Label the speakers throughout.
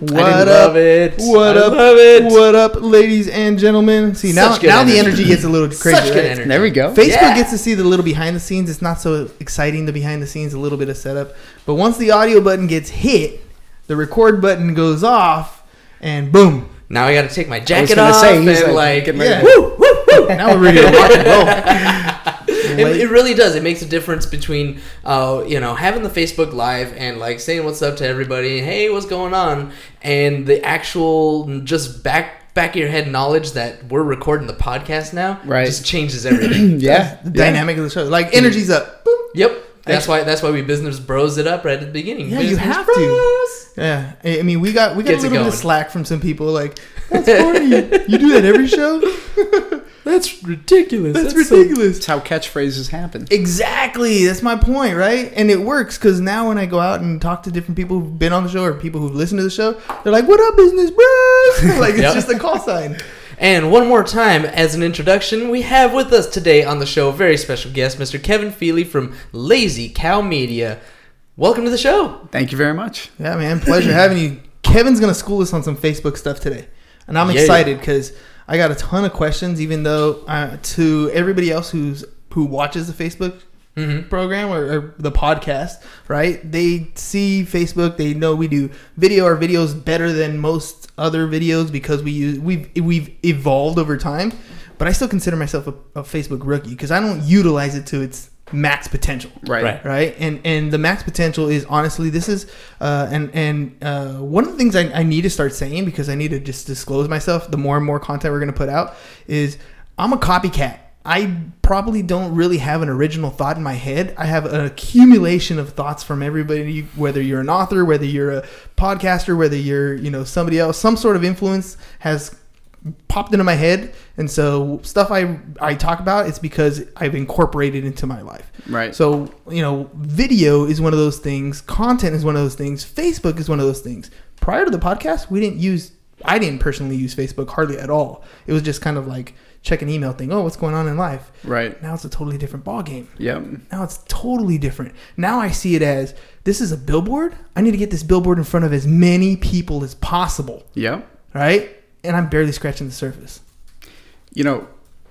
Speaker 1: What
Speaker 2: I
Speaker 1: up?
Speaker 2: love it.
Speaker 1: What
Speaker 2: I
Speaker 1: up?
Speaker 2: love it.
Speaker 1: What up, ladies and gentlemen? See now,
Speaker 2: Such good
Speaker 1: now the
Speaker 2: energy.
Speaker 1: energy gets a little crazy.
Speaker 2: Such good
Speaker 1: right?
Speaker 2: energy.
Speaker 3: There we go.
Speaker 1: Facebook
Speaker 2: Yeah.
Speaker 1: gets to see the little behind the scenes. It's not so exciting. The behind the scenes, a little bit of setup. But once the audio button gets hit, the record button goes off, and boom.
Speaker 2: Now I got to take my jacket
Speaker 3: gonna
Speaker 2: off
Speaker 3: say, he's
Speaker 2: and
Speaker 3: like,
Speaker 2: like,
Speaker 3: getting ready
Speaker 1: Yeah. Woo, woo, woo. Now we're ready to rock and roll.
Speaker 2: it, it really does. It makes a difference between, uh, you know, having the Facebook Live and like saying what's up to everybody. Hey, what's going on? And the actual just back back of your head knowledge that we're recording the podcast now.
Speaker 3: Right.
Speaker 2: Just changes everything.
Speaker 3: yeah.
Speaker 1: The dynamic of the show, like energy's up. Boom.
Speaker 2: yep. That's why. That's why we business bros it up right at the beginning.
Speaker 1: Yeah, you
Speaker 2: Business
Speaker 1: have to.
Speaker 2: Bros.
Speaker 1: Yeah, I I mean, we got we got
Speaker 2: Gets
Speaker 1: a little bit of slack from some people. Like, that's corny. you do that every show.
Speaker 2: That's ridiculous.
Speaker 1: That's, ridiculous.
Speaker 3: That's how catchphrases happen.
Speaker 1: Exactly. That's my point, right? And it works because now when I go out and talk to different people who've been on the show or people who've listened to the show, they're like, "What up, business bros?" like it's
Speaker 2: Yep.
Speaker 1: just a call sign.
Speaker 2: And one more time, as an introduction, we have with us today on the show a very special guest, Mr. Kevin Feely from Lazy Cow Media. Welcome to the show.
Speaker 3: Thank you very much.
Speaker 1: Yeah, man. Pleasure having you. Kevin's gonna school us on some Facebook stuff today, and I'm
Speaker 2: Yeah,
Speaker 1: excited because I got a ton of questions. Even though uh, to everybody else who's who watches the Facebook
Speaker 2: Mm-hmm.
Speaker 1: program or, or the podcast, right? They see Facebook. They know we do video. Our videos better than most other videos because we use we've we've evolved over time. But I still consider myself a, a Facebook rookie because I don't utilize it to its max potential
Speaker 3: Right.
Speaker 2: Right.
Speaker 1: right and and the max potential is honestly this is uh and and uh one of the things I, I need to start saying because i need to just disclose myself the more and more content we're going to put out is i'm a copycat i probably don't really have an original thought in my head i have an accumulation of thoughts from everybody whether you're an author whether you're a podcaster whether you're you know somebody else some sort of influence has popped into my head and so stuff i i talk about it's because i've incorporated into my life
Speaker 3: Right.
Speaker 1: so, you know, video is one of those things, content is one of those things, Facebook is one of those things. Prior to the podcast, we didn't use I didn't personally use Facebook hardly at all. It was just kind of like check an email thing. Oh, what's going on in life?
Speaker 3: right.
Speaker 1: Now it's a totally different ball game.
Speaker 3: Yep.
Speaker 1: Now it's totally different. Now I see it as this is a billboard. I need to get this billboard in front of as many people as possible,
Speaker 3: Yep.
Speaker 1: right? And I'm barely scratching the surface.
Speaker 3: You know,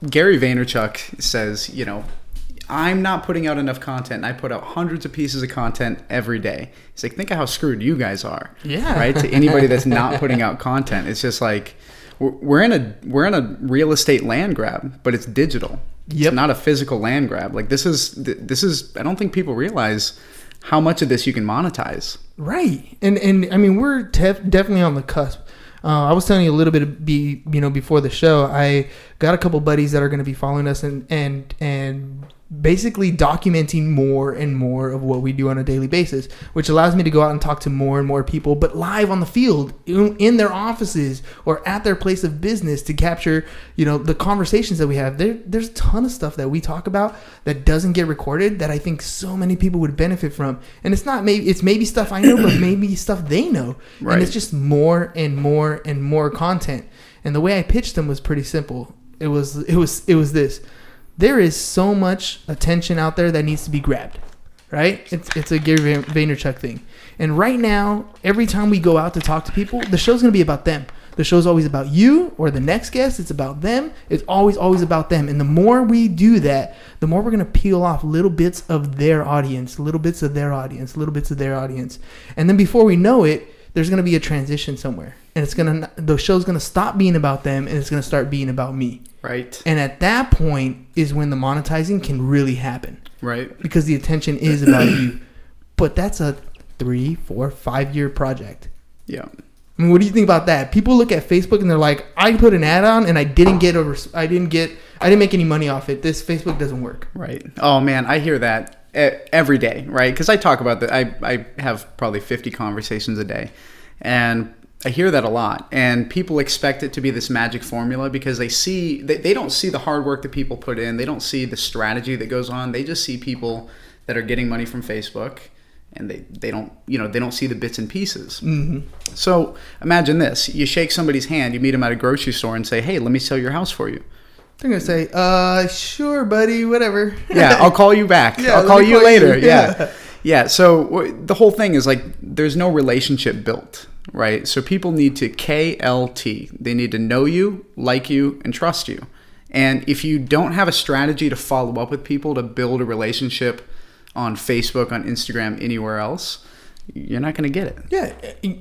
Speaker 3: Gary Vaynerchuk says, you know, I'm not putting out enough content. I put out hundreds of pieces of content every day. He's like, think of how screwed you guys are.
Speaker 1: Yeah.
Speaker 3: Right. To anybody that's not putting out content, it's just like we're we're in a we're in a real estate land grab, but it's digital.
Speaker 1: Yep.
Speaker 3: It's not a physical land grab. Like this is this is. I don't think people realize how much of this you can monetize.
Speaker 1: Right, and and I mean we're definitely on the cusp. Uh, I was telling you a little bit be you know before the show. I got a couple buddies that are going to be following us and and and basically documenting more and more of what we do on a daily basis, which allows me to go out and talk to more and more people, but live on the field, in, their offices or at their place of business to capture, you know, the conversations that we have. There, there's a ton of stuff that we talk about that doesn't get recorded that I think so many people would benefit from. And it's not maybe it's maybe stuff I know, but maybe stuff they know. And it's just more and more and more content. And the way I pitched them was pretty simple. It was it was it was this there is so much attention out there that needs to be grabbed, right? It's it's a Gary Vaynerchuk thing, and right now, every time we go out to talk to people, the show's gonna be about them. The show's always about you or the next guest. It's about them. It's always always about them. And the more we do that, the more we're gonna peel off little bits of their audience, little bits of their audience, little bits of their audience, and then before we know it, there's gonna be a transition somewhere and it's gonna the show's gonna stop being about them and it's gonna start being about me.
Speaker 3: Right.
Speaker 1: And at that point is when the monetizing can really happen
Speaker 3: Right.
Speaker 1: because the attention is about you. But that's a three, four, five year project.
Speaker 3: Yeah.
Speaker 1: I mean, what do you think about that? People look at Facebook and they're like, "I put an ad on and I didn't get a, res- I didn't get, I didn't make any money off it. This Facebook doesn't work."
Speaker 3: Right. Oh man, I hear that every day, right? Because I talk about that. I I have probably fifty conversations a day, and I hear that a lot. And people expect it to be this magic formula because they see they, they don't see the hard work that people put in. They don't see the strategy that goes on. They just see people that are getting money from Facebook. And they, they don't you know they don't see the bits and pieces.
Speaker 1: Mm-hmm.
Speaker 3: So imagine this: you shake somebody's hand, you meet them at a grocery store, and say, "Hey, let me sell your house for you."
Speaker 1: They're gonna say, "Uh, sure, buddy, whatever."
Speaker 3: yeah, I'll call you back.
Speaker 1: Yeah,
Speaker 3: I'll call you
Speaker 1: call you.
Speaker 3: later.
Speaker 1: Yeah.
Speaker 3: Yeah. yeah. So w- the whole thing is like there's no relationship built, right? So people need to KLT. They need to know you, like you, and trust you. And if you don't have a strategy to follow up with people to build a relationship on Facebook, on Instagram, anywhere else, you're not going to get it.
Speaker 1: Yeah,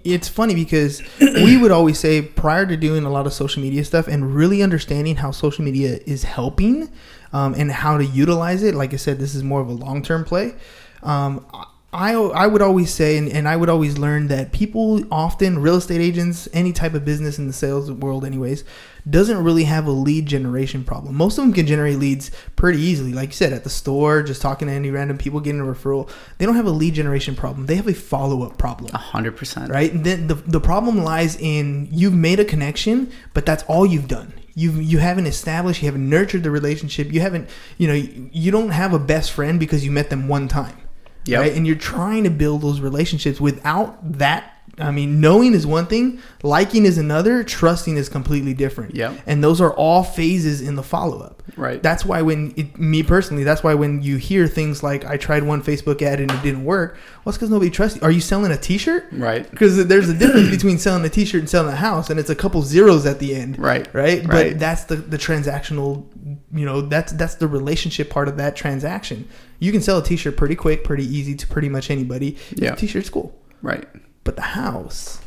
Speaker 1: it's funny because we would always say prior to doing a lot of social media stuff and really understanding how social media is helping um, and how to utilize it. Like I said, this is more of a long term play. Um, I, I would always say, and, and I would always learn that people often, real estate agents, any type of business in the sales world, anyways, doesn't really have a lead generation problem. Most of them can generate leads pretty easily. Like you said, at the store, just talking to any random people, getting a referral. They don't have a lead generation problem. They have a follow up problem
Speaker 3: A hundred percent.
Speaker 1: right? And then the the problem lies in you've made a connection, but that's all you've done. You you haven't established, you haven't nurtured the relationship. You haven't, you know, you, you don't have a best friend because you met them one time,
Speaker 3: Yep.
Speaker 1: right? And you're trying to build those relationships without that. I mean, knowing is one thing, liking is another, trusting is completely different.
Speaker 3: Yeah.
Speaker 1: And those are all phases in the follow up.
Speaker 3: Right.
Speaker 1: That's why when it, me personally, that's why when you hear things like I tried one Facebook ad and it didn't work, well, it's because nobody trusts you. Are you selling a T-shirt?
Speaker 3: Right.
Speaker 1: Because there's a difference between selling a T-shirt and selling a house, and it's a couple zeros at the end.
Speaker 3: Right.
Speaker 1: Right. But
Speaker 3: Right.
Speaker 1: that's the the transactional. You know, that's that's the relationship part of that transaction. You can sell a T-shirt pretty quick, pretty easy to pretty much anybody.
Speaker 3: Yeah.
Speaker 1: T-shirt's cool,
Speaker 3: Right.
Speaker 1: But the house,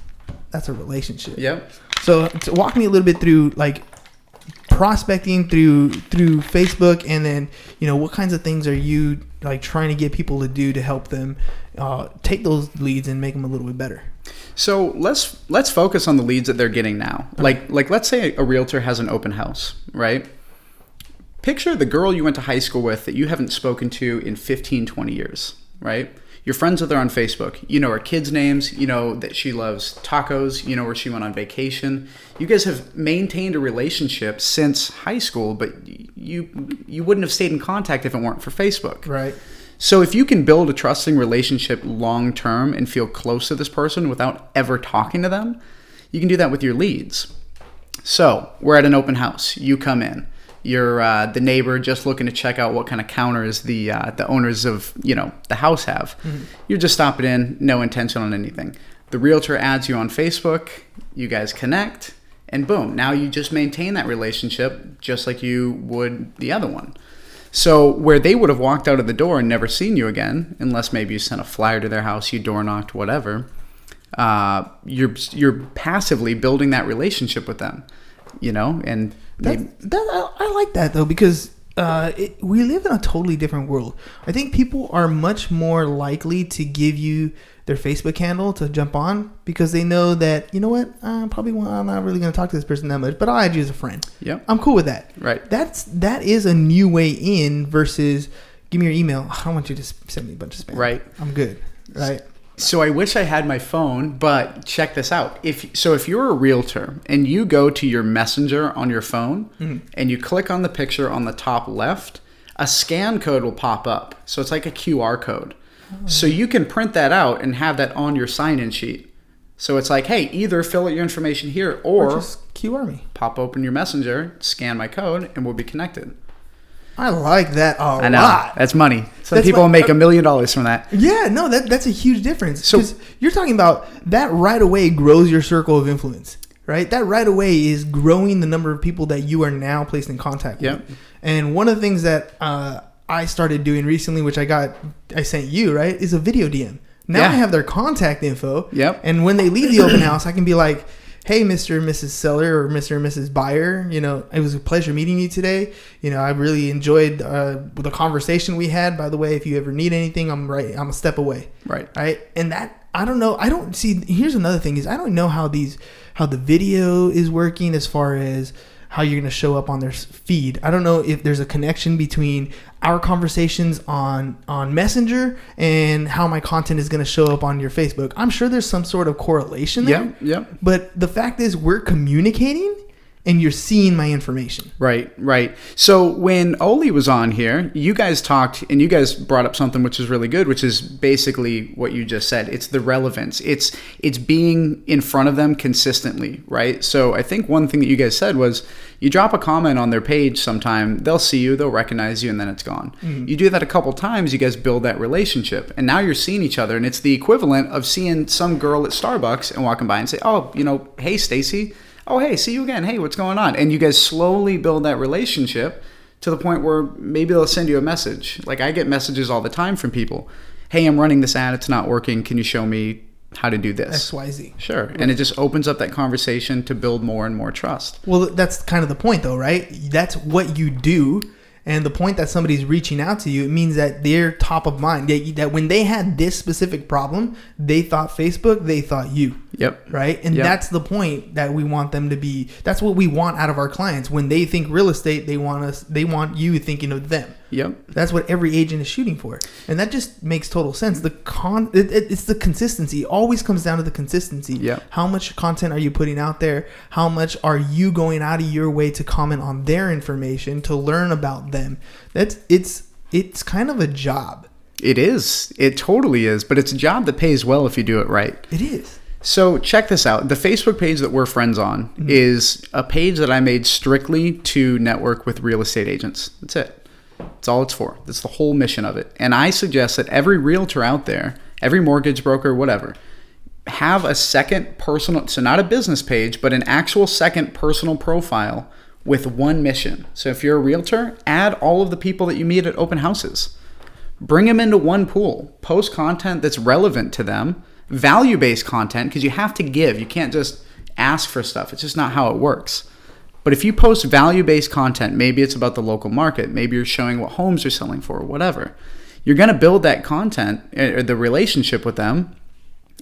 Speaker 1: that's a relationship.
Speaker 3: Yep.
Speaker 1: So, so walk me a little bit through like prospecting through through Facebook, and then you know what kinds of things are you like trying to get people to do to help them uh, take those leads and make them a little bit better.
Speaker 3: So let's let's focus on the leads that they're getting now. Like like let's say a realtor has an open house, right? Picture the girl you went to high school with that you haven't spoken to in 15, 20 years, right? You're friends with her on Facebook. You know her kids' names. You know that she loves tacos. You know where she went on vacation. You guys have maintained a relationship since high school, but you you wouldn't have stayed in contact if it weren't for Facebook.
Speaker 1: Right.
Speaker 3: So if you can build a trusting relationship long term and feel close to this person without ever talking to them, you can do that with your leads. So we're at an open house. You come in. You're uh, the neighbor just looking to check out what kind of counters the uh, the owners of you know the house have. You're just stopping in, no intention on anything. The realtor adds you on Facebook. You guys connect, and boom! Now you just maintain that relationship just like you would the other one. So where they would have walked out of the door and never seen you again, unless maybe you sent a flyer to their house, you door knocked, whatever. Uh, you're you're passively building that relationship with them, you know, and
Speaker 1: That, that I, I like that though because uh, it, we live in a totally different world. I think people are much more likely to give you their Facebook handle to jump on because they know that you know what uh, probably well, I'm not really going to talk to this person that much, but I'll add you as a friend.
Speaker 3: Yeah,
Speaker 1: I'm cool with that.
Speaker 3: Right.
Speaker 1: That's that is a new way in versus give me your email. I don't want you to send me a bunch of spam.
Speaker 3: Right.
Speaker 1: I'm good. Right.
Speaker 3: So I wish I had my phone, but check this out. If so, if you're a realtor and you go to your messenger on your phone hmm. and you click on the picture on the top left, a scan code will pop up. So it's like a QR code. Oh. So you can print that out and have that on your sign-in sheet. So it's like, hey, either fill out your information here
Speaker 1: Or
Speaker 3: or
Speaker 1: just QR me.
Speaker 3: pop open your messenger, scan my code, and we'll be connected.
Speaker 1: I like that a
Speaker 3: I know
Speaker 1: lot.
Speaker 3: that's money. Some
Speaker 1: That's
Speaker 3: people
Speaker 1: what-
Speaker 3: make a million dollars from that.
Speaker 1: Yeah, no, that that's a huge difference.
Speaker 3: So-
Speaker 1: So you're talking about that right away grows your circle of influence, right? That right away is growing the number of people that you are now placed in contact
Speaker 3: Yep.
Speaker 1: with. And one of the things that uh, I started doing recently, which I got, I sent you, right, is a video DM. Now
Speaker 3: Yeah.
Speaker 1: I have their contact info.
Speaker 3: Yep.
Speaker 1: And when they leave the open house, I can be like, "Hey, Mr. and Mrs. Seller or Mr. and Mrs. Buyer, you know, it was a pleasure meeting you today. You know, I really enjoyed uh, the conversation we had. By the way, if you ever need anything, I'm right. I'm a step away.
Speaker 3: Right.
Speaker 1: Right. And that I don't know. I don't see. Here's another thing: is I don't know how these how the video is working as far as how you're going to show up on their feed. I don't know if there's a connection between our conversations on on Messenger and how my content is going to show up on your Facebook. I'm sure there's some sort of correlation there.
Speaker 3: Yeah, yeah.
Speaker 1: But the fact is, we're communicating, and you're seeing my information.
Speaker 3: Right, right. So when Oli was on here, you guys talked and you guys brought up something which is really good, which is basically what you just said. It's the relevance. It's it's being in front of them consistently, right? So I think one thing that you guys said was you drop a comment on their page sometime, they'll see you, they'll recognize you, and then it's gone. Mm-hmm. You do that a couple times, you guys build that relationship. And now you're seeing each other, and it's the equivalent of seeing some girl at Starbucks and walking by and say, Oh, you know, hey Stacy oh hey see you again. Hey what's going on? And you guys slowly build that relationship to the point where maybe they'll send you a message. Like i get messages all the time from people hey i'm running this ad. It's not working. Can you show me how to do this?
Speaker 1: XYZ.
Speaker 3: sure. And it just opens up that conversation to build more and more trust.
Speaker 1: Well, that's kind of the point, though, right? That's what you do. And the point that somebody's reaching out to you, it means that they're top of mind. That, that when they had this specific problem, they thought Facebook, they thought you.
Speaker 3: yep
Speaker 1: Right? And
Speaker 3: Yep.
Speaker 1: that's the point that we want them to be. That's what we want out of our clients. When they think real estate, they want us, they want you thinking of them.
Speaker 3: Yep
Speaker 1: That's what every agent is shooting for, and that just makes total sense. The con, it, it, it's the consistency. It always comes down to the consistency.
Speaker 3: Yeah.
Speaker 1: How much content are you putting out there? How much are you going out of your way to comment on their information to learn about them? That's it's it's kind of a job.
Speaker 3: it is it totally is but it's a job that pays well if you do it right
Speaker 1: It is.
Speaker 3: So check this out. The Facebook page that we're friends on mm-hmm. is a page that I made strictly to network with real estate agents. That's it. That's all it's for. That's the whole mission of it. And I suggest that every realtor out there, every mortgage broker, whatever, have a second personal, so not a business page, but an actual second personal profile with one mission. So if you're a realtor, add all of the people that you meet at open houses. Bring them into one pool. Post content that's relevant to them, value based content, because you have to give. You can't just ask for stuff. It's just not how it works. But if you post value based content, maybe it's about the local market, maybe you're showing what homes are selling for, whatever, you're going to build that content eh, or the relationship with them.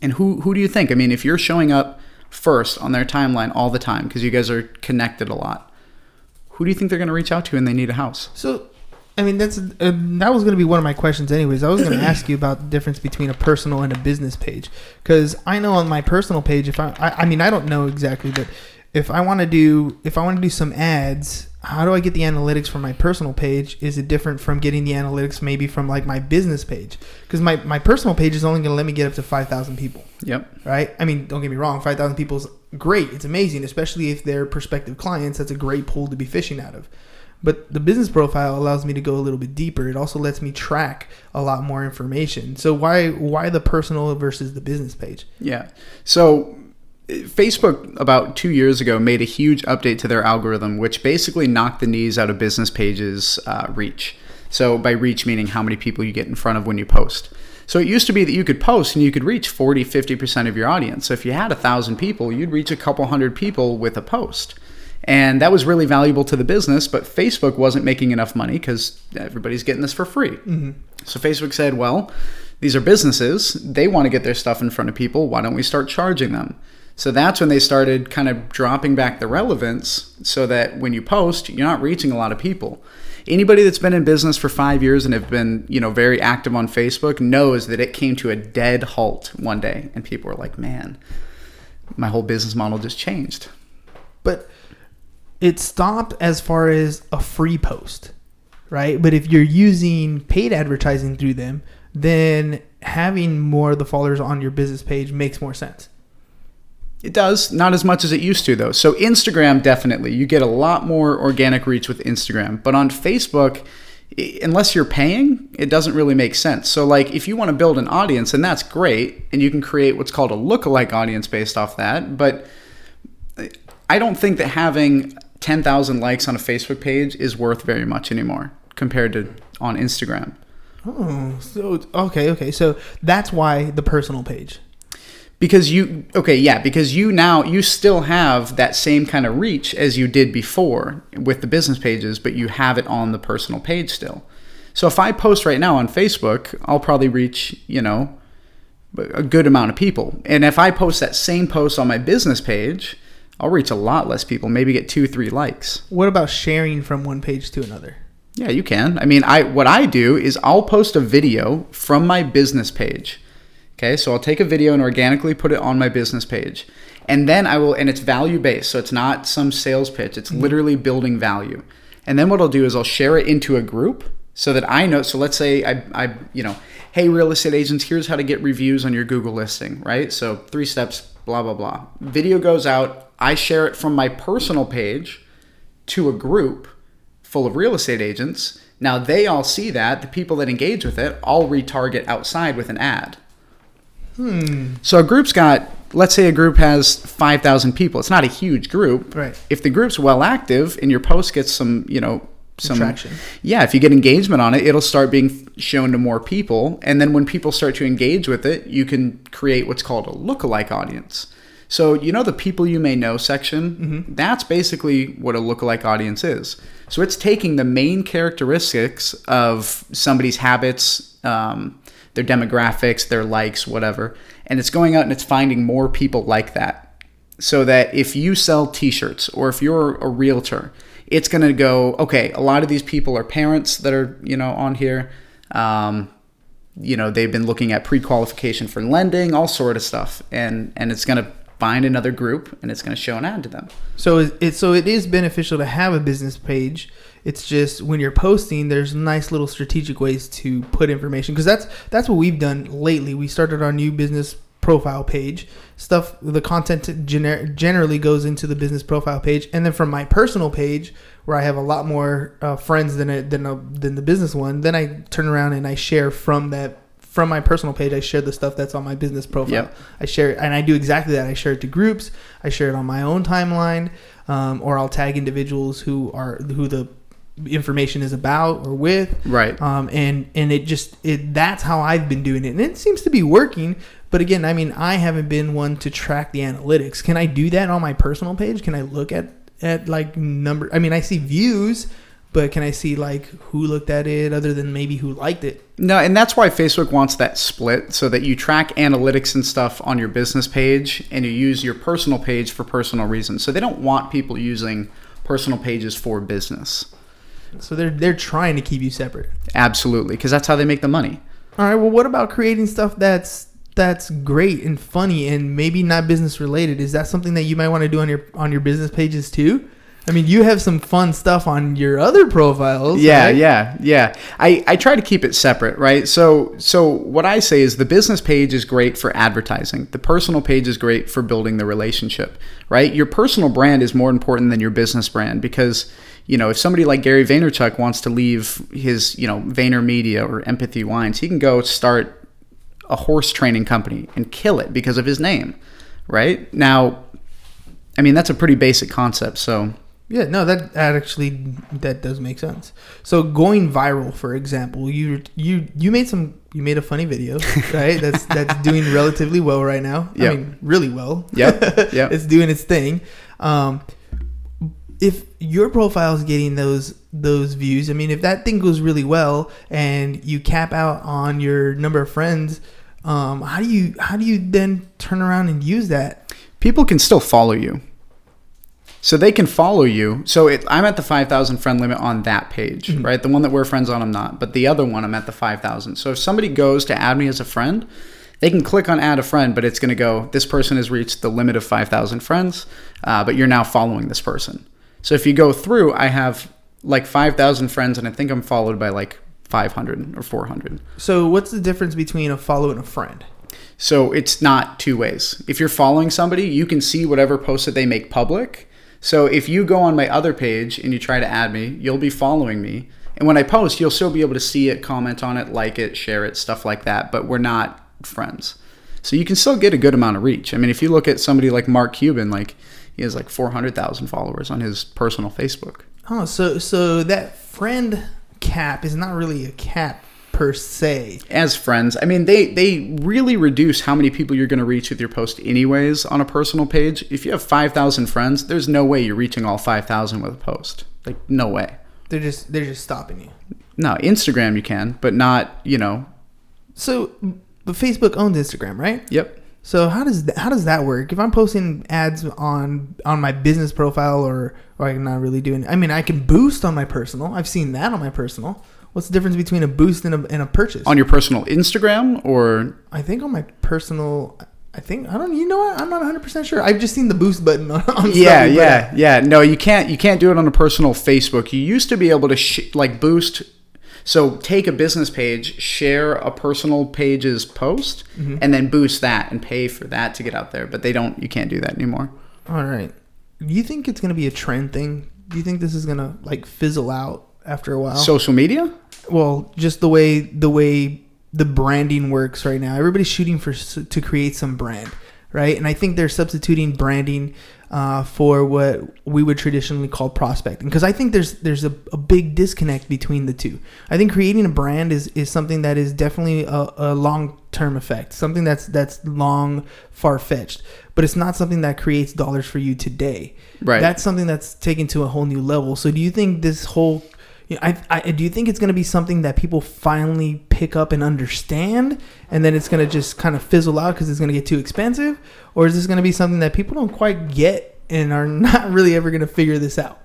Speaker 3: And who, who do you think? I mean, if you're showing up first on their timeline all the time because you guys are connected a lot, who do you think they're going to reach out to when they need a house?
Speaker 1: So, I mean, that's uh, that was going to be one of my questions, anyways. I was going to ask you about the difference between a personal and a business page, because I know on my personal page, if I, I, I mean, I don't know exactly, but if I want to do, if I want to do some ads, how do I get the analytics from my personal page? Is it different from getting the analytics maybe from like my business page? Because my my personal page is only going to let me get up to five thousand people
Speaker 3: Yep.
Speaker 1: right? I mean, don't get me wrong, 5,000 people is great. It's amazing, especially if they're prospective clients. That's a great pool to be fishing out of. But the business profile allows me to go a little bit deeper. It also lets me track a lot more information. So why why the personal versus the business page?
Speaker 3: Yeah. So Facebook about two years ago made a huge update to their algorithm, which basically knocked the knees out of business pages' uh, reach. So by reach meaning how many people you get in front of when you post. So it used to be that you could post and you could reach 40, 50% of your audience. So if you had a thousand people, you'd reach a couple hundred people with a post. And that was really valuable to the business, but Facebook wasn't making enough money because everybody's getting this for free. So Facebook said, well, these are businesses. They want to get their stuff in front of people. Why don't we start charging them? So that's when they started kind of dropping back the relevance so that when you post, you're not reaching a lot of people. Anybody that's been in business for five years and have been, you know, very active on Facebook knows that it came to a dead halt one day, and people were like, "Man, my whole business model just changed."
Speaker 1: But it stopped as far as a free post, right? But if you're using paid advertising through them, then having more of the followers on your business page makes more sense.
Speaker 3: It does, not as much as it used to though. So Instagram definitely, you get a lot more organic reach with Instagram, but on Facebook, unless you're paying, it doesn't really make sense. So like if you want to build an audience, and that's great, and you can create what's called a lookalike audience based off that, but I don't think that having 10,000 likes on a Facebook page is worth very much anymore compared to on Instagram.
Speaker 1: Oh, so okay, okay. So that's why the personal page.
Speaker 3: Because you okay yeah because you now you still have that same kind of reach as you did before with the business pages but you have it on the personal page still so if i post right now on facebook i'll probably reach you know a good amount of people and if i post that same post on my business page i'll reach a lot less people maybe get two three likes
Speaker 1: What about sharing from one page to another?
Speaker 3: yeah, you can. I mean, I what I do is I'll post a video from my business page. Okay, so I'll take a video and organically put it on my business page. And then I will and it's value based, so it's not some sales pitch. It's mm-hmm. literally building value. And then what I'll do is I'll share it into a group so that I know so let's say I I you know, hey real estate agents, here's how to get reviews on your Google listing, right? So three steps, blah blah blah. Video goes out, I share it from my personal page to a group full of real estate agents. Now they all see that. The people that engage with it all retarget outside with an ad. So a group's got, let's say a group has 5,000 people. It's not a huge group.
Speaker 1: Right.
Speaker 3: If the group's well active and your post gets some, you know, some
Speaker 1: Traction.
Speaker 3: Yeah, if you get engagement on it, it'll start being shown to more people. And then when people start to engage with it, you can create what's called a lookalike audience. So, you know, the people you may know section, that's basically what a lookalike audience is. So, it's taking the main characteristics of somebody's habits, um, their demographics, their likes, whatever, and it's going out and it's finding more people like that. So that if you sell t shirts or if you're a realtor, it's going to go, okay, a lot of these people are parents that are, you know, on here. Um, you know they've been looking at pre-qualification for lending all sort of stuff and and it's going to find another group and it's going to show an ad to them
Speaker 1: So it so it is beneficial to have a business page. It's just when you're posting, there's nice little strategic ways to put information because that's that's what we've done lately. We started our new business profile page. Stuff the content gener- generally goes into the business profile page, and then from my personal page where I have a lot more uh, friends than a, than a, than the business one, then I turn around and I share from that from my personal page. I share the stuff that's on my business profile.
Speaker 3: Yep.
Speaker 1: I share it, and I do exactly that. I share it to groups. I share it on my own timeline, um, or I'll tag individuals who are who the information is about or with.
Speaker 3: Right.
Speaker 1: Um, and and it just it that's how I've been doing it, and it seems to be working. But again, I mean, I haven't been one to track the analytics. Can I do that on my personal page? Can I look at at like number? I mean, I see views. But can I see like who looked at it other than maybe who liked it?
Speaker 3: no and that's why facebook wants that split so that you track analytics and stuff on your business page and you use your personal page for personal reasons so they don't want people using personal pages for business
Speaker 1: So they're they're trying to keep you separate.
Speaker 3: absolutely because that's how they make the money
Speaker 1: All right. Well, what about creating stuff that's that's great and funny and maybe not business related? Is that something that you might want to do on your on your business pages too? I mean, you have some fun stuff on your other profiles.
Speaker 3: Yeah,
Speaker 1: right?
Speaker 3: yeah, yeah. I, I try to keep it separate, right? So so what I say is the business page is great for advertising. The personal page is great for building the relationship, right? Your personal brand is more important than your business brand because you know if somebody like Gary Vaynerchuk wants to leave his you know Vayner Media or Empathy Wines, he can go start a horse training company and kill it because of his name, right? Now, I mean that's a pretty basic concept, so.
Speaker 1: Yeah, no, that that actually that does make sense. So going viral, for example, you you you made some you made a funny video, right? That's that's doing relatively well right now.
Speaker 3: Yep.
Speaker 1: I mean, really well.
Speaker 3: Yeah, yep.
Speaker 1: it's doing its thing. Um, if your profile is getting those those views, I mean, if that thing goes really well and you cap out on your number of friends, um, how do you how do you then turn around and use that?
Speaker 3: people can still follow you. So they can follow you. So it, I'm at the 5,000 friend limit on that page, right? The one that we're friends on, I'm not. But the other one, I'm at the 5,000. So if somebody goes to add me as a friend, they can click on add a friend, but it's going to go, this person has reached the limit of 5,000 friends, uh, but you're now following this person. So if you go through, I have like 5,000 friends, and I think I'm followed by like 500 or 400.
Speaker 1: So what's the difference between a follow and a friend?
Speaker 3: So it's not two ways. If you're following somebody, you can see whatever post that they make public. So if you go on my other page and you try to add me, you'll be following me. And when I post, you'll still be able to see it, comment on it, like it, share it, stuff like that. But we're not friends. So you can still get a good amount of reach. I mean, if you look at somebody like Mark Cuban, like he has like 400,000 followers on his personal Facebook.
Speaker 1: Oh, so so that friend cap is not really a cap per se.
Speaker 3: as friends. I mean, they they really reduce how many people you're going to reach with your post, anyways, on a personal page. If you have five thousand friends, there's no way you're reaching all five thousand with a post. Like, no way.
Speaker 1: They're just they're just stopping you.
Speaker 3: No, Instagram you can, but not you know.
Speaker 1: So, but Facebook owns Instagram, right?
Speaker 3: Yep.
Speaker 1: So how does that, how does that work? If I'm posting ads on on my business profile or or I'm not really doing, I mean, I can boost on my personal. I've seen that on my personal. What's the difference between a boost and a, and a purchase?
Speaker 3: On your personal Instagram or
Speaker 1: I think on my personal, I think I don't. You know what? I'm not 100 percent sure. I've just seen the boost button on. on
Speaker 3: yeah, yeah, yeah. No, you can't. You can't do it on a personal Facebook. You used to be able to sh- like boost. So take a business page, share a personal page's post,
Speaker 1: Mm-hmm.
Speaker 3: and then boost that and pay for that to get out there. But they don't. You can't do that anymore.
Speaker 1: All right. Do you think it's gonna be a trend thing? Do you think this is gonna like fizzle out after a while?
Speaker 3: Social media.
Speaker 1: well, just the way the way the branding works right now. Everybody's shooting for to create some brand, right? And I think they're substituting branding uh, for what we would traditionally call prospecting because I think there's there's a, a big disconnect between the two. I think creating a brand is is something that is definitely a, a long term effect, something that's that's long far fetched, but it's not something that creates dollars for you today.
Speaker 3: Right.
Speaker 1: That's something that's taken to a whole new level. So do you think this whole you know, I, I do you think it's going to be something that people finally pick up and understand, and then it's going to just kind of fizzle out because it's going to get too expensive, or is this going to be something that people don't quite get and are not really ever going to figure this out?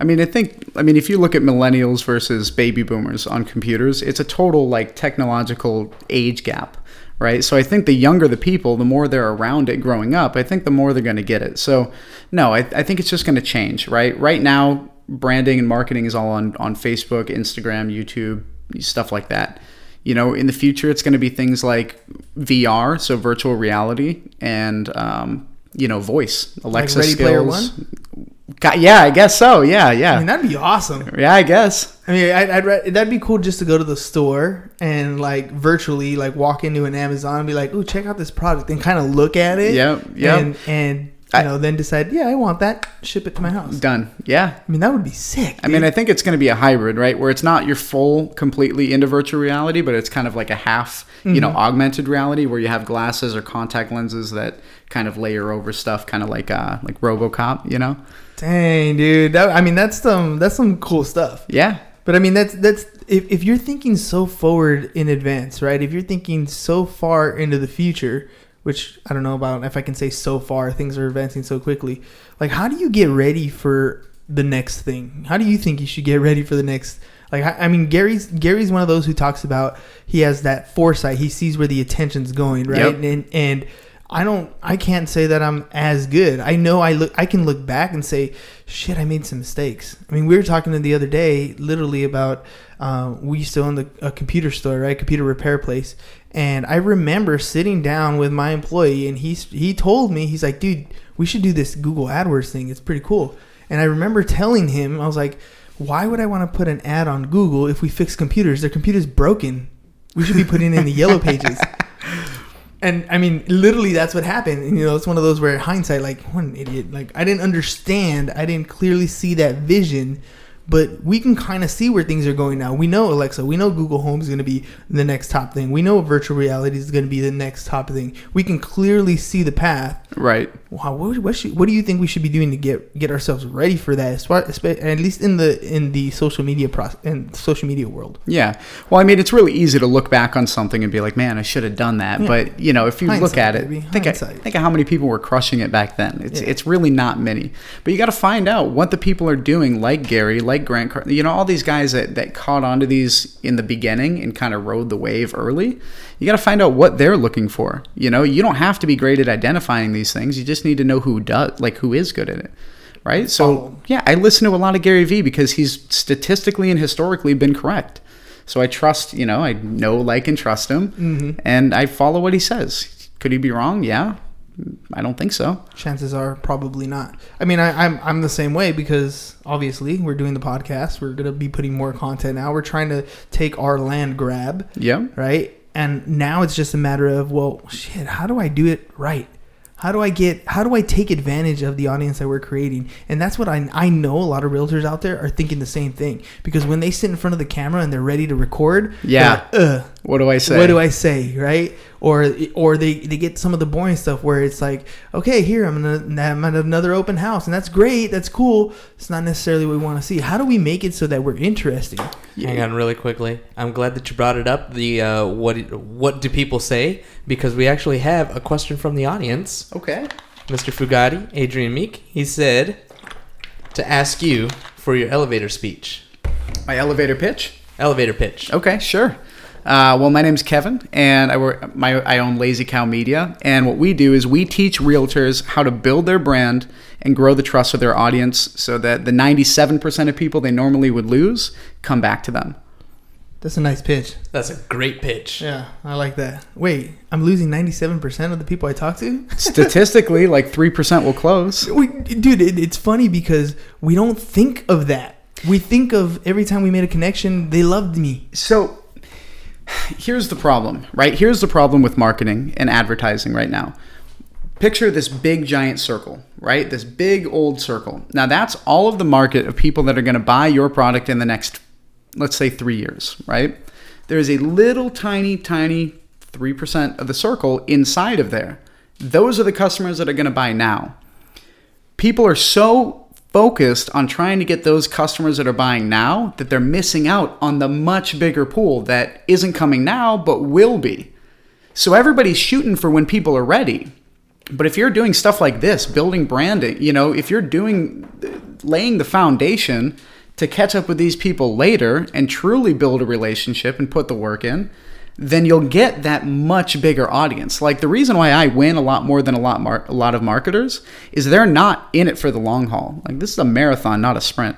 Speaker 3: I mean, I think. I mean, if you look at millennials versus baby boomers on computers, it's a total like technological age gap, right? So I think the younger the people, the more they're around it growing up, I think the more they're going to get it. So no, I, I think it's just going to change, right? Right now, branding and marketing is all on on Facebook, Instagram, YouTube, stuff like that. You know, in the future, it's going to be things like VR, so virtual reality, and um, you know, voice, Alexa
Speaker 1: Ready
Speaker 3: skills.
Speaker 1: Player One?
Speaker 3: Yeah, I guess so. Yeah, yeah.
Speaker 1: I mean, that'd be awesome.
Speaker 3: Yeah, I guess.
Speaker 1: I mean, I'd, I'd re- that'd be cool just to go to the store and like virtually like walk into an Amazon and be like, "Oh, check out this product," and kind of look at it.
Speaker 3: Yeah, yeah.
Speaker 1: And and you
Speaker 3: I-
Speaker 1: know then decide, yeah, I want that. Ship it to my house.
Speaker 3: Done. Yeah.
Speaker 1: I mean, that would be sick.
Speaker 3: I mean, I think it's going to be a hybrid, right? Where it's not your full, completely into virtual reality, but it's kind of like a half, you know, augmented reality where you have glasses or contact lenses that kind of layer over stuff, kind of like uh, like RoboCop, you know?
Speaker 1: Dang, dude. That, I mean, that's some that's some cool stuff.
Speaker 3: Yeah.
Speaker 1: But I mean, that's that's if, if you're thinking so forward in advance, right? If you're thinking so far into the future, which I don't know about if I can say so far, things are advancing so quickly. Like, how do you get ready for the next thing? How do you think you should get ready for the next? Like, I, I mean, Gary's Gary's one of those who talks about he has that foresight. He sees where the attention's going, right?
Speaker 3: Yep.
Speaker 1: And and I don't I can't say that I'm as good. I know I look I can look back and say, shit, I made some mistakes. I mean, we were talking the other day literally about uh, we used to own the, a computer store, right? Computer repair place. And I remember sitting down with my employee and he's he told me, he's like, dude, we should do this Google AdWords thing. It's pretty cool. And I remember telling him, I was like, why would I want to put an ad on Google if we fix computers? Their computer's broken. We should be putting in the yellow pages. And I mean, literally, that's what happened. And, you know, it's one of those where hindsight, like, what an idiot. Like, I didn't understand. I didn't clearly see that vision. But we can kind of see where things are going now. We know Alexa. We know Google Home is going to be the next top thing. We know virtual reality is going to be the next top thing. We can clearly see the path.
Speaker 3: Right.
Speaker 1: Wow, what, what, should, what do you think we should be doing to get get ourselves ready for that? As far, espe- at least in the in the social media process in social media world.
Speaker 3: Yeah. Well, I mean, it's really easy to look back on something and be like, man, I should have done that.
Speaker 1: Yeah.
Speaker 3: But, you know, if you look at it,
Speaker 1: baby.
Speaker 3: think, of,
Speaker 1: Hindsight.
Speaker 3: think of how many people were crushing it back then. It's,
Speaker 1: Yeah.
Speaker 3: it's really not many. But you got to find out what the people are doing, like Gary, like Grant, Car- you know, all these guys that, that caught onto these in the beginning and kind of rode the wave early. You got to find out what they're looking for. You know, you don't have to be great at identifying these things. You just need to know who does, like, who is good at it. Right. So,
Speaker 1: Follow.
Speaker 3: yeah, I listen to a lot of Gary Vee because he's statistically and historically been correct. So I trust, you know, I know, like, and trust him,
Speaker 1: Mm-hmm.
Speaker 3: and I follow what he says. Could he be wrong? Yeah, I don't think so.
Speaker 1: chances are probably not. I mean, I, I'm I'm the same way because obviously we're doing the podcast. We're gonna be putting more content now. We're trying to take our land grab,
Speaker 3: Yeah,
Speaker 1: right? And now it's just a matter of well, shit. How do I do it right? How do I get? How do I take advantage of the audience that we're creating? And that's what I I know a lot of realtors out there are thinking the same thing because when they sit in front of the camera and they're ready to record,
Speaker 3: Yeah.
Speaker 1: like,
Speaker 3: What do I say?
Speaker 1: what do I say, right? Or or they, they get some of the boring stuff where it's like, okay, here I'm gonna I'm at another open house, and that's great, that's cool. It's not necessarily what we want to see. How do we make it so that we're interesting?
Speaker 2: Hang on, really quickly. I'm glad that you brought it up. The uh, what what do people say? Because we actually have a question from the audience.
Speaker 3: Okay.
Speaker 2: Mr. Fugati, Adrian Meek. He said to ask you for your elevator speech,
Speaker 3: My elevator pitch.
Speaker 2: elevator pitch.
Speaker 3: Okay, sure. Uh, well, my name's Kevin, and I work. My I own Lazy Cow Media, and what we do is we teach realtors how to build their brand and grow the trust of their audience, so that the 97% of people they normally would lose come back to them.
Speaker 1: That's a nice pitch.
Speaker 2: That's a great pitch.
Speaker 1: Yeah, I like that. Wait, I'm losing 97% of the people I talk to?
Speaker 3: Statistically, like three percent will close.
Speaker 1: we, dude, it, it's funny because we don't think of that. We think of every time we made a connection, they loved me.
Speaker 3: So here's the problem, right? Here's the problem with marketing and advertising right now. Picture this big giant circle, right? This big old circle. Now that's all of the market of people that are going to buy your product in the next let's say 3 years, right? There's a little tiny tiny 3% of the circle inside of there. Those are the customers that are going to buy now. People are so focused on trying to get those customers that are buying now that they're missing out on the much bigger pool that isn't coming now but will be. So everybody's shooting for when people are ready. But if you're doing stuff like this, building branding, you know, if you're doing laying the foundation to catch up with these people later and truly build a relationship and put the work in, then you'll get that much bigger audience. Like the reason why I win a lot more than a lot mar- a lot of marketers is they're not in it for the long haul. Like this is a marathon, not a sprint.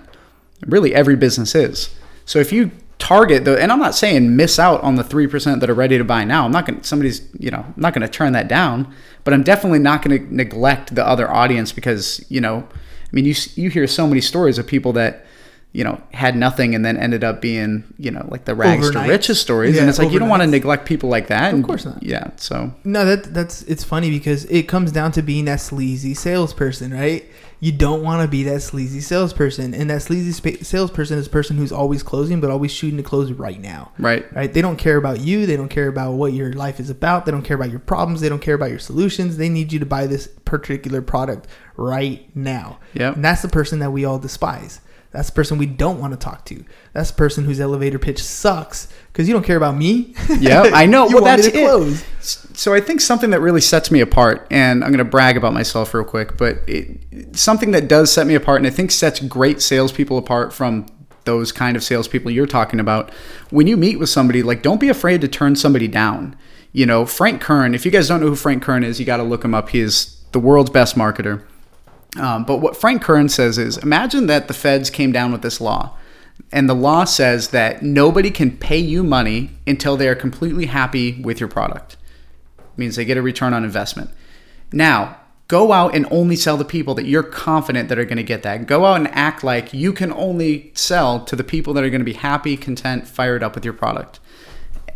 Speaker 3: Really, every business is. So if you target the, and I'm not saying miss out on the three percent that are ready to buy now. I'm not going. to Somebody's, you know, I'm not going to turn that down. But I'm definitely not going to neglect the other audience because you know, I mean, you you hear so many stories of people that you know had nothing and then ended up being you know like the rags
Speaker 1: Overnight.
Speaker 3: to riches stories and it's like you don't want to neglect people like that of
Speaker 1: course not.
Speaker 3: yeah so
Speaker 1: No, that that's it's funny because it comes down to being that sleazy salesperson, right? You don't want to be that sleazy salesperson, and that sleazy spa- salesperson is a person who's always closing, but always shooting to close right now.
Speaker 3: right
Speaker 1: Right? They don't care about you. They don't care about what your life is about. They don't care about your problems. They don't care about your solutions. They need you to buy this particular product right now.
Speaker 3: Yeah.
Speaker 1: And that's the person that we all despise. That's the person we don't want to talk to. That's the person whose elevator pitch sucks because you don't care about me.
Speaker 3: yeah i know. Well that's it. so i think something that really sets me apart and i'm going to brag about myself real quick but it, something that does set me apart and i think sets great salespeople apart from those kind of salespeople you're talking about when you meet with somebody like don't be afraid to turn somebody down. You know frank kern if you guys don't know who frank kern is you got to look him up. He is the world's best marketer um, but what Frank Kern says is imagine that the feds came down with this law, and the law says that nobody can pay you money until they are completely happy with your product. means they get a return on investment. Now, go out and only sell the people that you're confident that are going to get that. Go out and act like you can only sell to the people that are going to be happy, content, fired up with your product,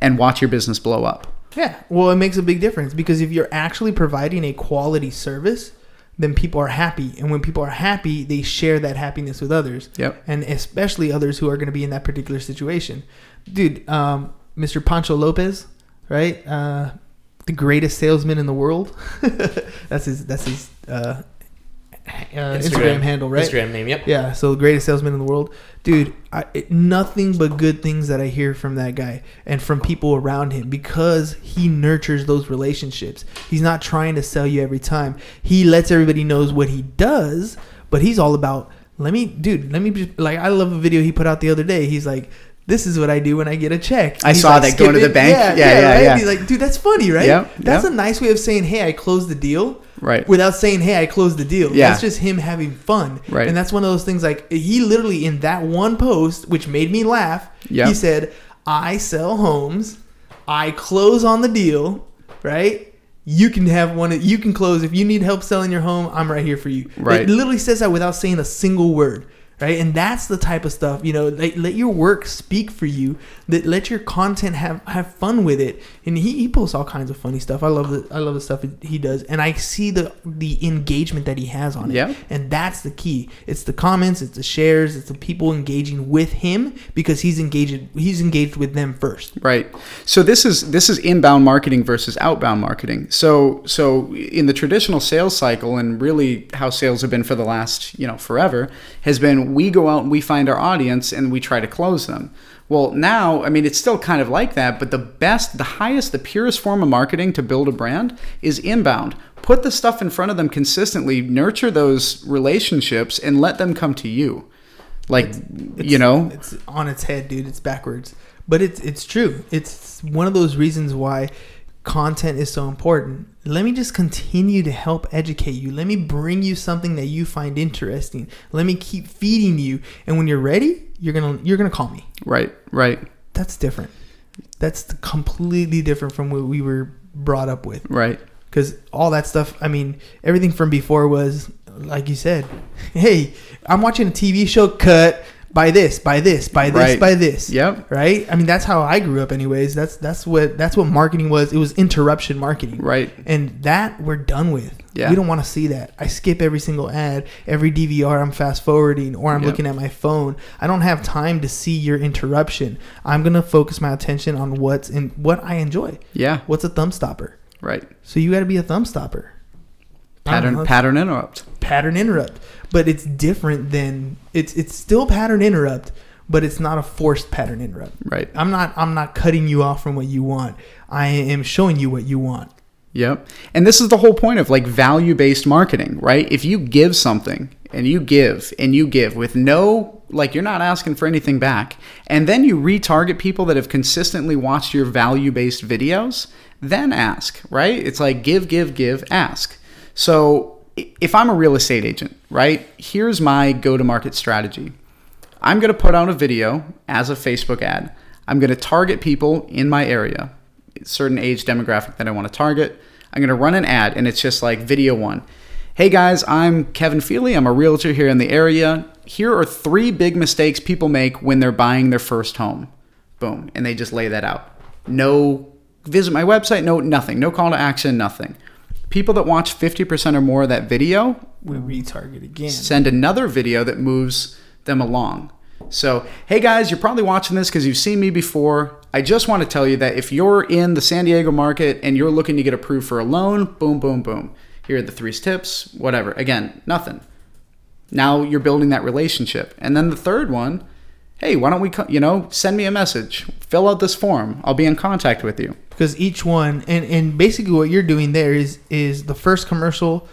Speaker 3: and watch your business blow up.
Speaker 1: Yeah, well, it makes a big difference because if you're actually providing a quality service, then people are happy, and when people are happy, they share that happiness with others.
Speaker 3: Yep.
Speaker 1: and especially others who are going to be in that particular situation. Dude, um, Mr. Pancho Lopez, right? Uh, the greatest salesman in the world. that's his. That's his uh, uh, Instagram. handle, right?
Speaker 2: Instagram name. Yep.
Speaker 1: Yeah, so the greatest salesman in the world, dude. I, it, nothing but good things that I hear from that guy and from people around him because he nurtures those relationships. He's not trying to sell you every time. He lets everybody knows what he does, but he's all about let me, dude. Let me just like I love a video he put out the other day. He's like. This is what I do when I get a check.
Speaker 3: I saw
Speaker 1: like,
Speaker 3: that going to the bank.
Speaker 1: Yeah,
Speaker 3: Yeah,
Speaker 1: yeah,
Speaker 3: yeah,
Speaker 1: right?
Speaker 3: yeah.
Speaker 1: He's like, dude, that's funny, right?
Speaker 3: Yep,
Speaker 1: That's
Speaker 3: yep.
Speaker 1: a nice way of saying, hey, I closed the deal.
Speaker 3: Right.
Speaker 1: Without saying, hey, I closed the deal.
Speaker 3: Yeah.
Speaker 1: That's just him having fun.
Speaker 3: Right.
Speaker 1: And that's one of those things like he literally in that one post, which made me laugh,
Speaker 3: Yep.
Speaker 1: he said, I sell homes, I close on the deal, right? You can have one you can close if you need help selling your home, I'm right here for you.
Speaker 3: Right.
Speaker 1: It literally says that without saying a single word. Right? And that's the type of stuff you know. Let, let your work speak for you. That let your content have have fun with it. And he, he posts all kinds of funny stuff. I love the I love the stuff he does, and I see the the engagement that he has on it.
Speaker 3: Yeah.
Speaker 1: And that's the key. It's the comments, it's the shares, it's the people engaging with him because he's engaged he's engaged with them first.
Speaker 3: Right. So this is this is inbound marketing versus outbound marketing. So so in the traditional sales cycle and really how sales have been for the last, you know, forever has been we go out and we find our audience and we try to close them. Well, now, I mean, it's still kind of like that, but the best, the highest, the purest form of marketing to build a brand is inbound. Put the stuff in front of them consistently, nurture those relationships, and let them come to you. Like, you know,
Speaker 1: it's on its head, dude. It's backwards, but it's it's true. It's one of those reasons why content is so important. Let me just continue to help educate you. Let me bring you something that you find interesting. Let me keep feeding you, and when you're ready, you're gonna you're gonna call me.
Speaker 3: right, right,
Speaker 1: That's different. That's completely different from what we were brought up with.
Speaker 3: right.
Speaker 1: because all that stuff i mean everything from before was like you said hey i'm watching a tv show cut by this by this by this
Speaker 3: Right.
Speaker 1: by this
Speaker 3: Yep.
Speaker 1: right i mean that's how i grew up anyways that's that's what that's what marketing was it was interruption marketing
Speaker 3: Right.
Speaker 1: and that we're done with
Speaker 3: Yeah.
Speaker 1: we don't want to see that i skip every single ad every dvr i'm fast forwarding or i'm
Speaker 3: Yep.
Speaker 1: looking at my phone i don't have time to see your interruption i'm gonna focus my attention on what's in what i enjoy
Speaker 3: Yeah.
Speaker 1: what's a thumb stopper
Speaker 3: Right.
Speaker 1: so you got to be a thumb stopper.
Speaker 3: Pattern
Speaker 1: know,
Speaker 3: pattern interrupt.
Speaker 1: pattern interrupt, but it's different than it's it's still pattern interrupt, but it's not a forced pattern interrupt.
Speaker 3: Right.
Speaker 1: I'm not I'm not cutting you off from what you want. I am showing you what you want.
Speaker 3: Yep. And this is the whole point of like value based marketing, right? If you give something and you give and you give with no, like, you're not asking for anything back, and then you retarget people that have consistently watched your value based videos, then ask, right? It's like give, give, give, ask. So if I'm a real estate agent, right, here's my go to market strategy. I'm going to put out a video as a Facebook ad. I'm going to target people in my area, certain age demographic that I want to target. I'm going to run an ad, and it's just like video one. Hey guys, I'm Kevin Pheley. I'm a realtor here in the area. Here are three big mistakes people make when they're buying their first home. Boom. And they just lay that out. No visit my website, no nothing. No call to action, nothing. People that watch 50% or more of that video
Speaker 1: We retarget again.
Speaker 3: send another video that moves them along. So, hey guys, you're probably watching this because you've seen me before. I just want to tell you that if you're in the San Diego market and you're looking to get approved for a loan, boom, boom, boom. Here are the three tips, whatever. Again, nothing. Now you're building that relationship. And then the third one, hey, why don't we, co- you know, send me a message, fill out this form. I'll be in contact with you.
Speaker 1: because each one and and basically what you're doing there is is the first commercial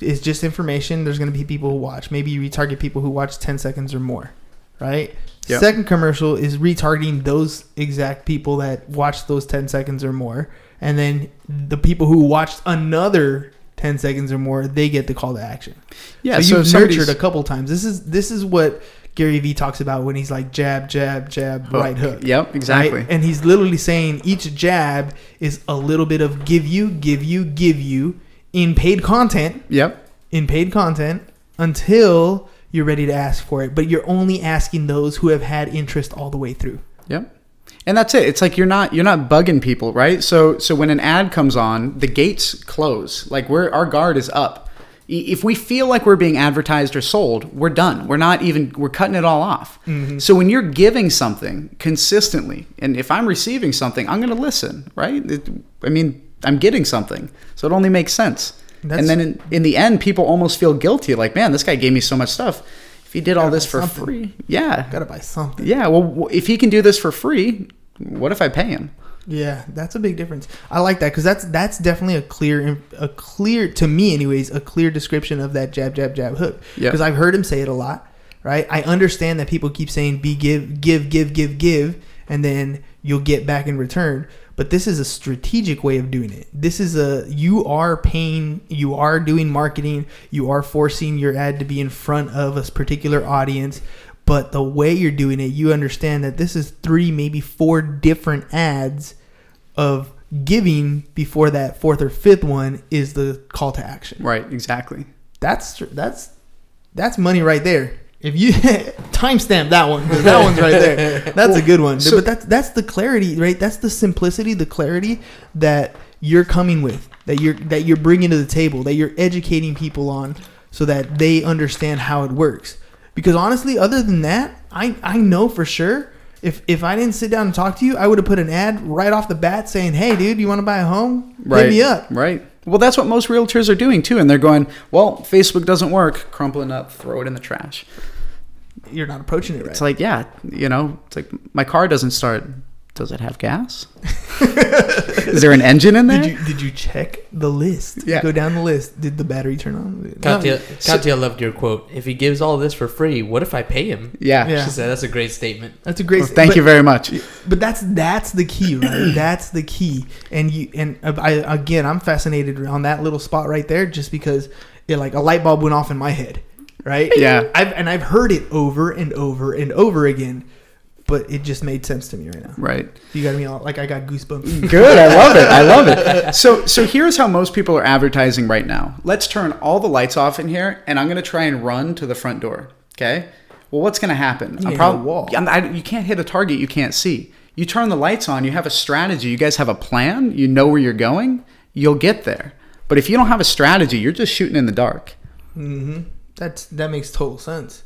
Speaker 1: is just information there's going to be people who watch maybe you retarget people who watch 10 seconds or more right
Speaker 3: Yep.
Speaker 1: second commercial is retargeting those exact people that watched those 10 seconds or more and then the people who watched another 10 seconds or more they get the call to action
Speaker 3: Yeah,
Speaker 1: so
Speaker 3: so
Speaker 1: you've nurtured a couple times this is this is what Gary Vee talks about when he's like jab jab jab oh, right hook
Speaker 3: Yep, exactly.
Speaker 1: right? And he's literally saying each jab is a little bit of give you, give you, give you in paid content,
Speaker 3: Yep.
Speaker 1: in paid content until you're ready to ask for it. But you're only asking those who have had interest all the way through.
Speaker 3: Yep. And that's it. It's like you're not you're not bugging people, right? So so when an ad comes on, the gates close. Like we're our guard is up. If we feel like we're being advertised or sold, we're done. We're not even we're cutting it all off. Mm-hmm. So when you're giving something consistently, and if I'm receiving something, I'm going to listen, right? It, I mean, I'm getting something, so it only makes sense.
Speaker 1: That's-
Speaker 3: and then in, in the end, people almost feel guilty, like, man, this guy gave me so much stuff. If he did all this for
Speaker 1: something.
Speaker 3: free, yeah,
Speaker 1: Gotta buy something.
Speaker 3: yeah, well, if he can do this for free, what if I pay him?
Speaker 1: Yeah, that's a big difference. I like that because that's that's definitely a clear, a clear to me, anyways, a clear description of that jab, jab, jab hook.
Speaker 3: Yep.
Speaker 1: Because I've heard him say it a lot, right? I understand that people keep saying be give, give, give, give, give, and then you'll get back in return. But this is a strategic way of doing it. This is a you are paying, you are doing marketing, you are forcing your ad to be in front of a particular audience. But the way you're doing it, you understand that this is three, maybe four different ads of giving before that fourth or fifth one is the call to action.
Speaker 3: Right, exactly.
Speaker 1: That's that's that's money right there. If you timestamp that one, that one's right there. That's a good one.
Speaker 3: so-
Speaker 1: but that's that's the clarity, right? That's the simplicity, the clarity that you're coming with, that you're that you're bringing to the table, that you're educating people on, so that they understand how it works. Because honestly, other than that, I I know for sure. If, if I didn't sit down and talk to you, I would have put an ad right off the bat saying, "Hey, dude, you want to buy a home?
Speaker 3: Right.
Speaker 1: Hit me up."
Speaker 3: Right. Well, that's what most realtors are doing too, and they're going, "Well, Facebook doesn't work. Crumple it up, throw it in the trash."
Speaker 1: You're not approaching it right.
Speaker 3: It's like, yeah, you know, it's like my car doesn't start. Does it have gas? Is there an engine in there?
Speaker 1: Did you did you check the list?
Speaker 3: Yeah.
Speaker 1: Go down the list. Did the battery turn on?
Speaker 2: Katya,
Speaker 1: No.
Speaker 2: Katya loved your quote. If he gives all this for free, what if I pay him?
Speaker 3: yeah.
Speaker 1: Yeah.
Speaker 2: She said that's a great statement.
Speaker 1: That's a great.
Speaker 3: Well, thank
Speaker 1: but,
Speaker 3: you very much.
Speaker 1: But that's that's the key, right? that's the key. And you and uh, I again, I'm fascinated on that little spot right there, just because it like a light bulb went off in my head, right?
Speaker 3: Yeah.
Speaker 1: I've and I've heard it over and over and over again, but it just made sense to me right now.
Speaker 3: Right.
Speaker 1: You got me all like I got goosebumps.
Speaker 3: Good. I love it. I love it. So so here's how most people are advertising right now. Let's turn all the lights off in here, and I'm going to try and run to the front door. Okay. Well, what's going to happen?
Speaker 1: You
Speaker 3: I'm
Speaker 1: hit
Speaker 3: prob-
Speaker 1: a wall.
Speaker 3: I- you can't hit a target you can't see. You turn the lights on. You have a strategy. You guys have a plan. You know where you're going. You'll get there. But if you don't have a strategy, you're just shooting in the dark.
Speaker 1: hmm That's that makes total sense,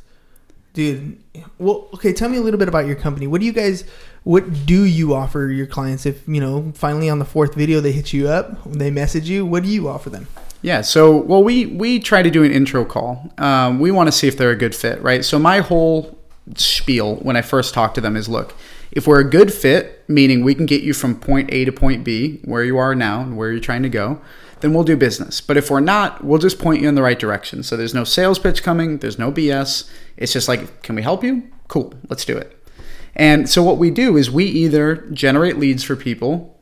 Speaker 1: dude. Well, okay. Tell me a little bit about your company. What do you guys? What do you offer your clients? If you know, finally on the fourth video they hit you up, they message you. What do you offer them?
Speaker 3: Yeah. So, well, we we try to do an intro call. Um, we want to see if they're a good fit, right? So, my whole spiel when I first talk to them is, look, if we're a good fit, meaning we can get you from point A to point B, where you are now and where you're trying to go, then we'll do business. But if we're not, we'll just point you in the right direction. So there's no sales pitch coming. There's no BS. It's just like, can we help you? Cool, let's do it. And so what we do is we either generate leads for people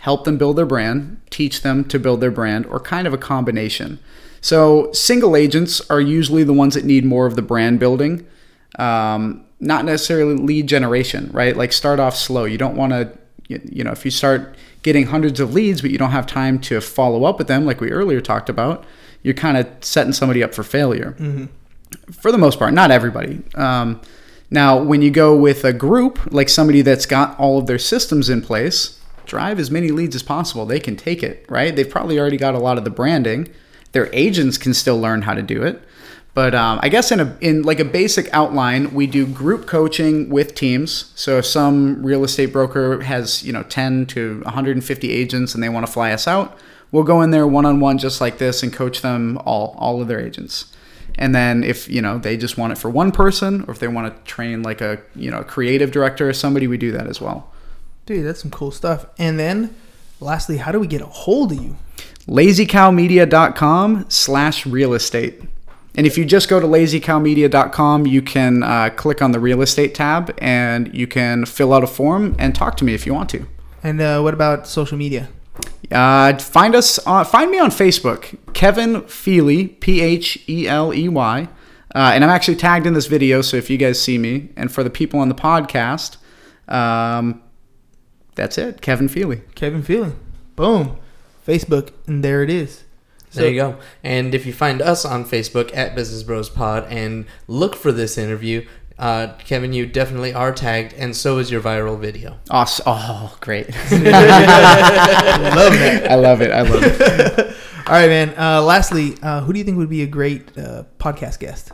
Speaker 3: help them build their brand, teach them to build their brand, or kind of a combination. So, single agents are usually the ones that need more of the brand building, um, not necessarily lead generation, right? Like, start off slow. You don't want to, you know, if you start getting hundreds of leads, but you don't have time to follow up with them, like we earlier talked about, you're kind of setting somebody up for failure. For the most part, not everybody. Um, now, when you go with a group, like somebody that's got all of their systems in place, drive as many leads as possible. They can take it, right? They've probably already got a lot of the branding. Their agents can still learn how to do it. But um, I guess in a in like a basic outline, we do group coaching with teams. So if some real estate broker has you know 10 to 150 agents and they want to fly us out, we'll go in there one on one just like this and coach them all all of their agents. And then if you know they just want it for one person, or if they want to train like a you know creative director or somebody, we do that as well.
Speaker 1: Dude, that's some cool stuff. And then, lastly, how do we get a hold of you?
Speaker 3: lazycowmedia.com slash real estate. And if you just go to lazycowmedia.com, you can uh, click on the real estate tab and you can fill out a form and talk to me if you want to.
Speaker 1: And uh, what about social media?
Speaker 3: Uh, find us on, find me on Facebook, Kevin Pheley, P H E L E Y. Uh, and I'm actually tagged in this video, so if you guys see me, and for the people on the podcast, um, that's it, Kevin Pheley.
Speaker 1: Kevin Pheley. Boom. Facebook, and there it is.
Speaker 2: There you go. And if you find us on Facebook at Business Bros Pod and look for this interview, uh, Kevin, you definitely are tagged, and so is your viral video.
Speaker 3: Oh, s- oh great.
Speaker 1: Love that.
Speaker 3: I love it. I love it.
Speaker 1: All right, man. Uh, lastly, uh, who do you think would be a great uh, podcast guest?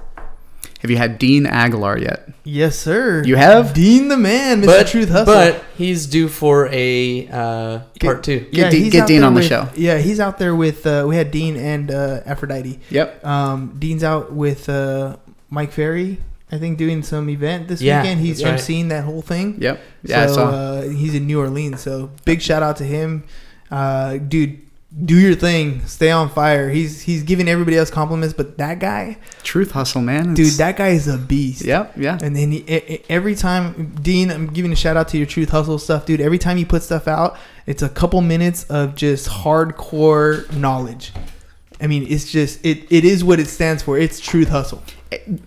Speaker 3: Have you had Dean Aguilar yet?
Speaker 1: Yes, sir.
Speaker 3: You have?
Speaker 1: Dean the man, Mr.
Speaker 2: But
Speaker 1: Truth Hustle.
Speaker 2: but he's due for a uh, part two.
Speaker 3: Get Dean-
Speaker 1: he's
Speaker 3: get Dean
Speaker 1: there
Speaker 3: on the show.
Speaker 1: Yeah, he's out there with. Uh, we had Dean and uh, Aphrodite.
Speaker 3: Yep.
Speaker 1: Um, Dean's out with uh, Mike Ferry. I think doing some event this
Speaker 2: Yeah,
Speaker 1: weekend. He's
Speaker 2: that's right.
Speaker 1: emceeing that whole thing.
Speaker 3: Yep. Yeah, I
Speaker 1: so
Speaker 3: saw.
Speaker 1: uh, he's in New Orleans. So big shout out to him, uh, dude. Do your thing. Stay on fire. He's he's giving everybody else compliments, but that guy,
Speaker 3: Truth hustle, man.
Speaker 1: dude, that guy is a beast.
Speaker 3: Yep. Yeah.
Speaker 1: And then he, every time, Dean, I'm giving a shout out to your Truth Hustle stuff, dude. Every time you put stuff out, it's a couple minutes of just hardcore knowledge. I mean, it's just it. It is what it stands for. It's Truth Hustle.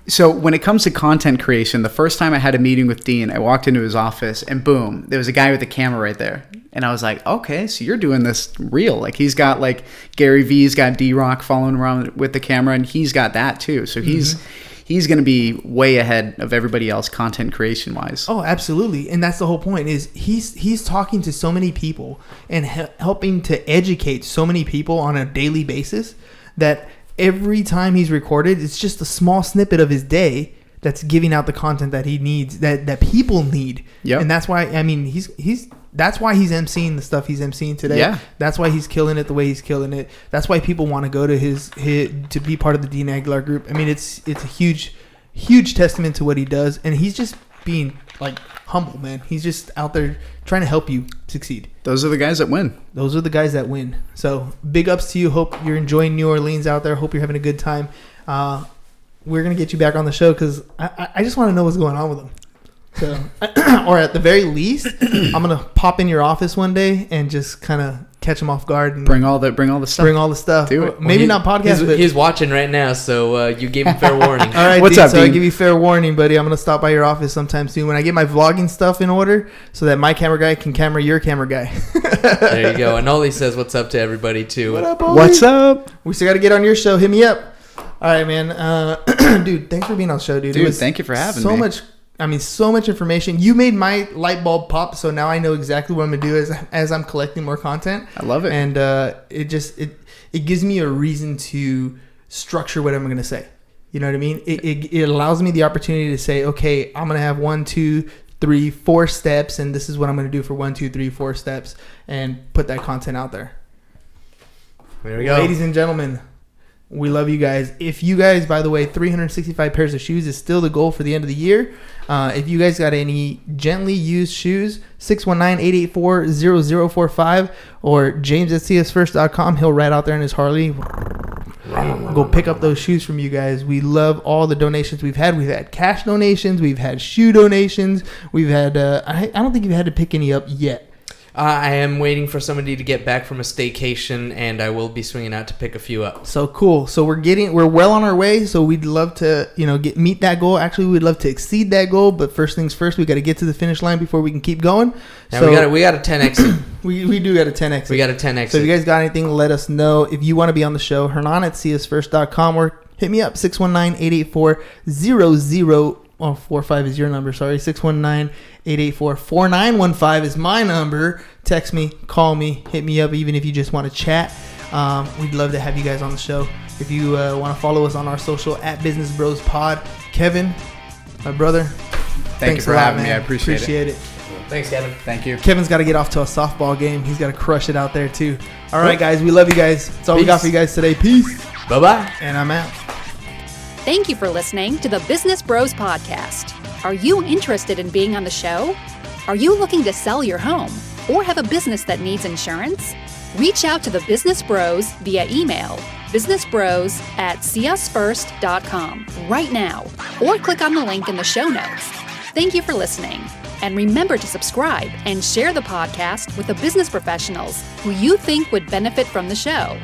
Speaker 3: So when it comes to content creation, the first time I had a meeting with Dean, I walked into his office and boom, there was a guy with a camera right there. And I was like, okay, so you're doing this real. Like he's got like Gary Vee's got D Rock following around with the camera and he's got that too. So he's mm-hmm. He's going to be way ahead of everybody else content creation wise.
Speaker 1: Oh, absolutely, and that's the whole point. Is he's he's talking to so many people and he- helping to educate so many people on a daily basis that every time he's recorded, it's just a small snippet of his day that's giving out the content that he needs that that people need.
Speaker 3: Yep.
Speaker 1: and that's why I mean he's he's. That's why he's emceeing the stuff he's emceeing today.
Speaker 3: Yeah.
Speaker 1: That's why he's killing it the way he's killing it. That's why people want to go to his, his to be part of the Dean Aguilar group. I mean, it's it's a huge, huge testament to what he does, and he's just being like humble, man. He's just out there trying to help you succeed.
Speaker 3: Those are the guys that win.
Speaker 1: Those are the guys that win. So big ups to you. Hope you're enjoying New Orleans out there. Hope you're having a good time. Uh, we're gonna get you back on the show because I, I- I just want to know what's going on with him. So, or at the very least, I'm gonna pop in your office one day and just kind of catch him off guard and
Speaker 3: Bring all the bring all the stuff.
Speaker 1: bring all the stuff.
Speaker 3: Do it.
Speaker 1: Maybe
Speaker 2: He-
Speaker 1: not podcast,
Speaker 2: He's,
Speaker 1: but
Speaker 2: he's watching right now, so uh, you gave him fair warning.
Speaker 1: all right.
Speaker 3: What's
Speaker 1: Dean,
Speaker 3: up,
Speaker 1: So I
Speaker 3: Dean?
Speaker 1: give you fair warning, buddy. I'm gonna stop by your office sometime soon when I get my vlogging stuff in order, so that my camera guy can camera your camera guy.
Speaker 2: There you go. And Ollie says what's up to everybody too.
Speaker 1: what up, Ollie?
Speaker 3: What's up,
Speaker 1: We still got to get on your show. Hit me up. All right, man. Uh, dude, thanks for being on the show, dude.
Speaker 3: Dude, thank you for having
Speaker 1: so
Speaker 3: me.
Speaker 1: So much. I mean, so much information. You made my light bulb pop, so now I know exactly what I'm gonna do as as I'm collecting more content.
Speaker 3: I love it.
Speaker 1: and uh, it just it it gives me a reason to structure what I'm gonna say. You know what I mean? It, it, it allows me the opportunity to say, okay, I'm gonna have one, two, three, four steps, and this is what I'm gonna do for one, two, three, four steps, and put that content out there.
Speaker 2: There we go.
Speaker 1: Ladies and gentlemen, we love you guys. If you guys, by the way, 365 pairs of shoes is still the goal for the end of the year. Uh, if you guys got any gently used shoes, 619-884-0045 or james at csfirst.com. He'll ride out there in his Harley. Go pick up those shoes from you guys. We love all the donations we've had. We've had cash donations. We've had shoe donations. We've had, uh, I, I don't think you've had to pick any up yet.
Speaker 2: I am waiting for somebody to get back from a staycation, and I will be swinging out to pick a few up.
Speaker 1: So cool. So we're getting we're well on our way. So we'd love to you know get meet that goal. Actually, we'd love to exceed that goal. But first things first, we got to get to the finish line before we can keep going.
Speaker 2: Now
Speaker 1: so
Speaker 2: we got a, we got a 10x.
Speaker 1: we, we do got a 10x.
Speaker 2: we got a 10x.
Speaker 1: So if you guys got anything, let us know. If you want to be on the show, Hernan at csfirst.com or hit me up 619-884-00 oh, 45 is your number, sorry. 619-884-4915 is my number. Text me, call me, hit me up even if you just want to chat. Um, we'd love to have you guys on the show. If you uh, want to follow us on our social at Business Bros Pod, Kevin, my brother,
Speaker 3: Thank
Speaker 1: thanks
Speaker 3: you for
Speaker 1: a lot,
Speaker 3: having me. I appreciate,
Speaker 1: appreciate
Speaker 3: it.
Speaker 1: it.
Speaker 2: Thanks, Kevin.
Speaker 3: Thank you.
Speaker 1: Kevin's got to get off to a softball game. He's got to crush it out there too. All right, guys, we love you guys. That's all we got for you guys today. Peace,
Speaker 2: Bye bye.
Speaker 1: and I'm out.
Speaker 4: Thank you for listening to the Business Bros Podcast. Are you interested in being on the show? Are you looking to sell your home or have a business that needs insurance? Reach out to the Business Bros via email businessbros at seeusfirst.com right now or click on the link in the show notes. Thank you for listening. And remember to subscribe and share the podcast with the business professionals who you think would benefit from the show.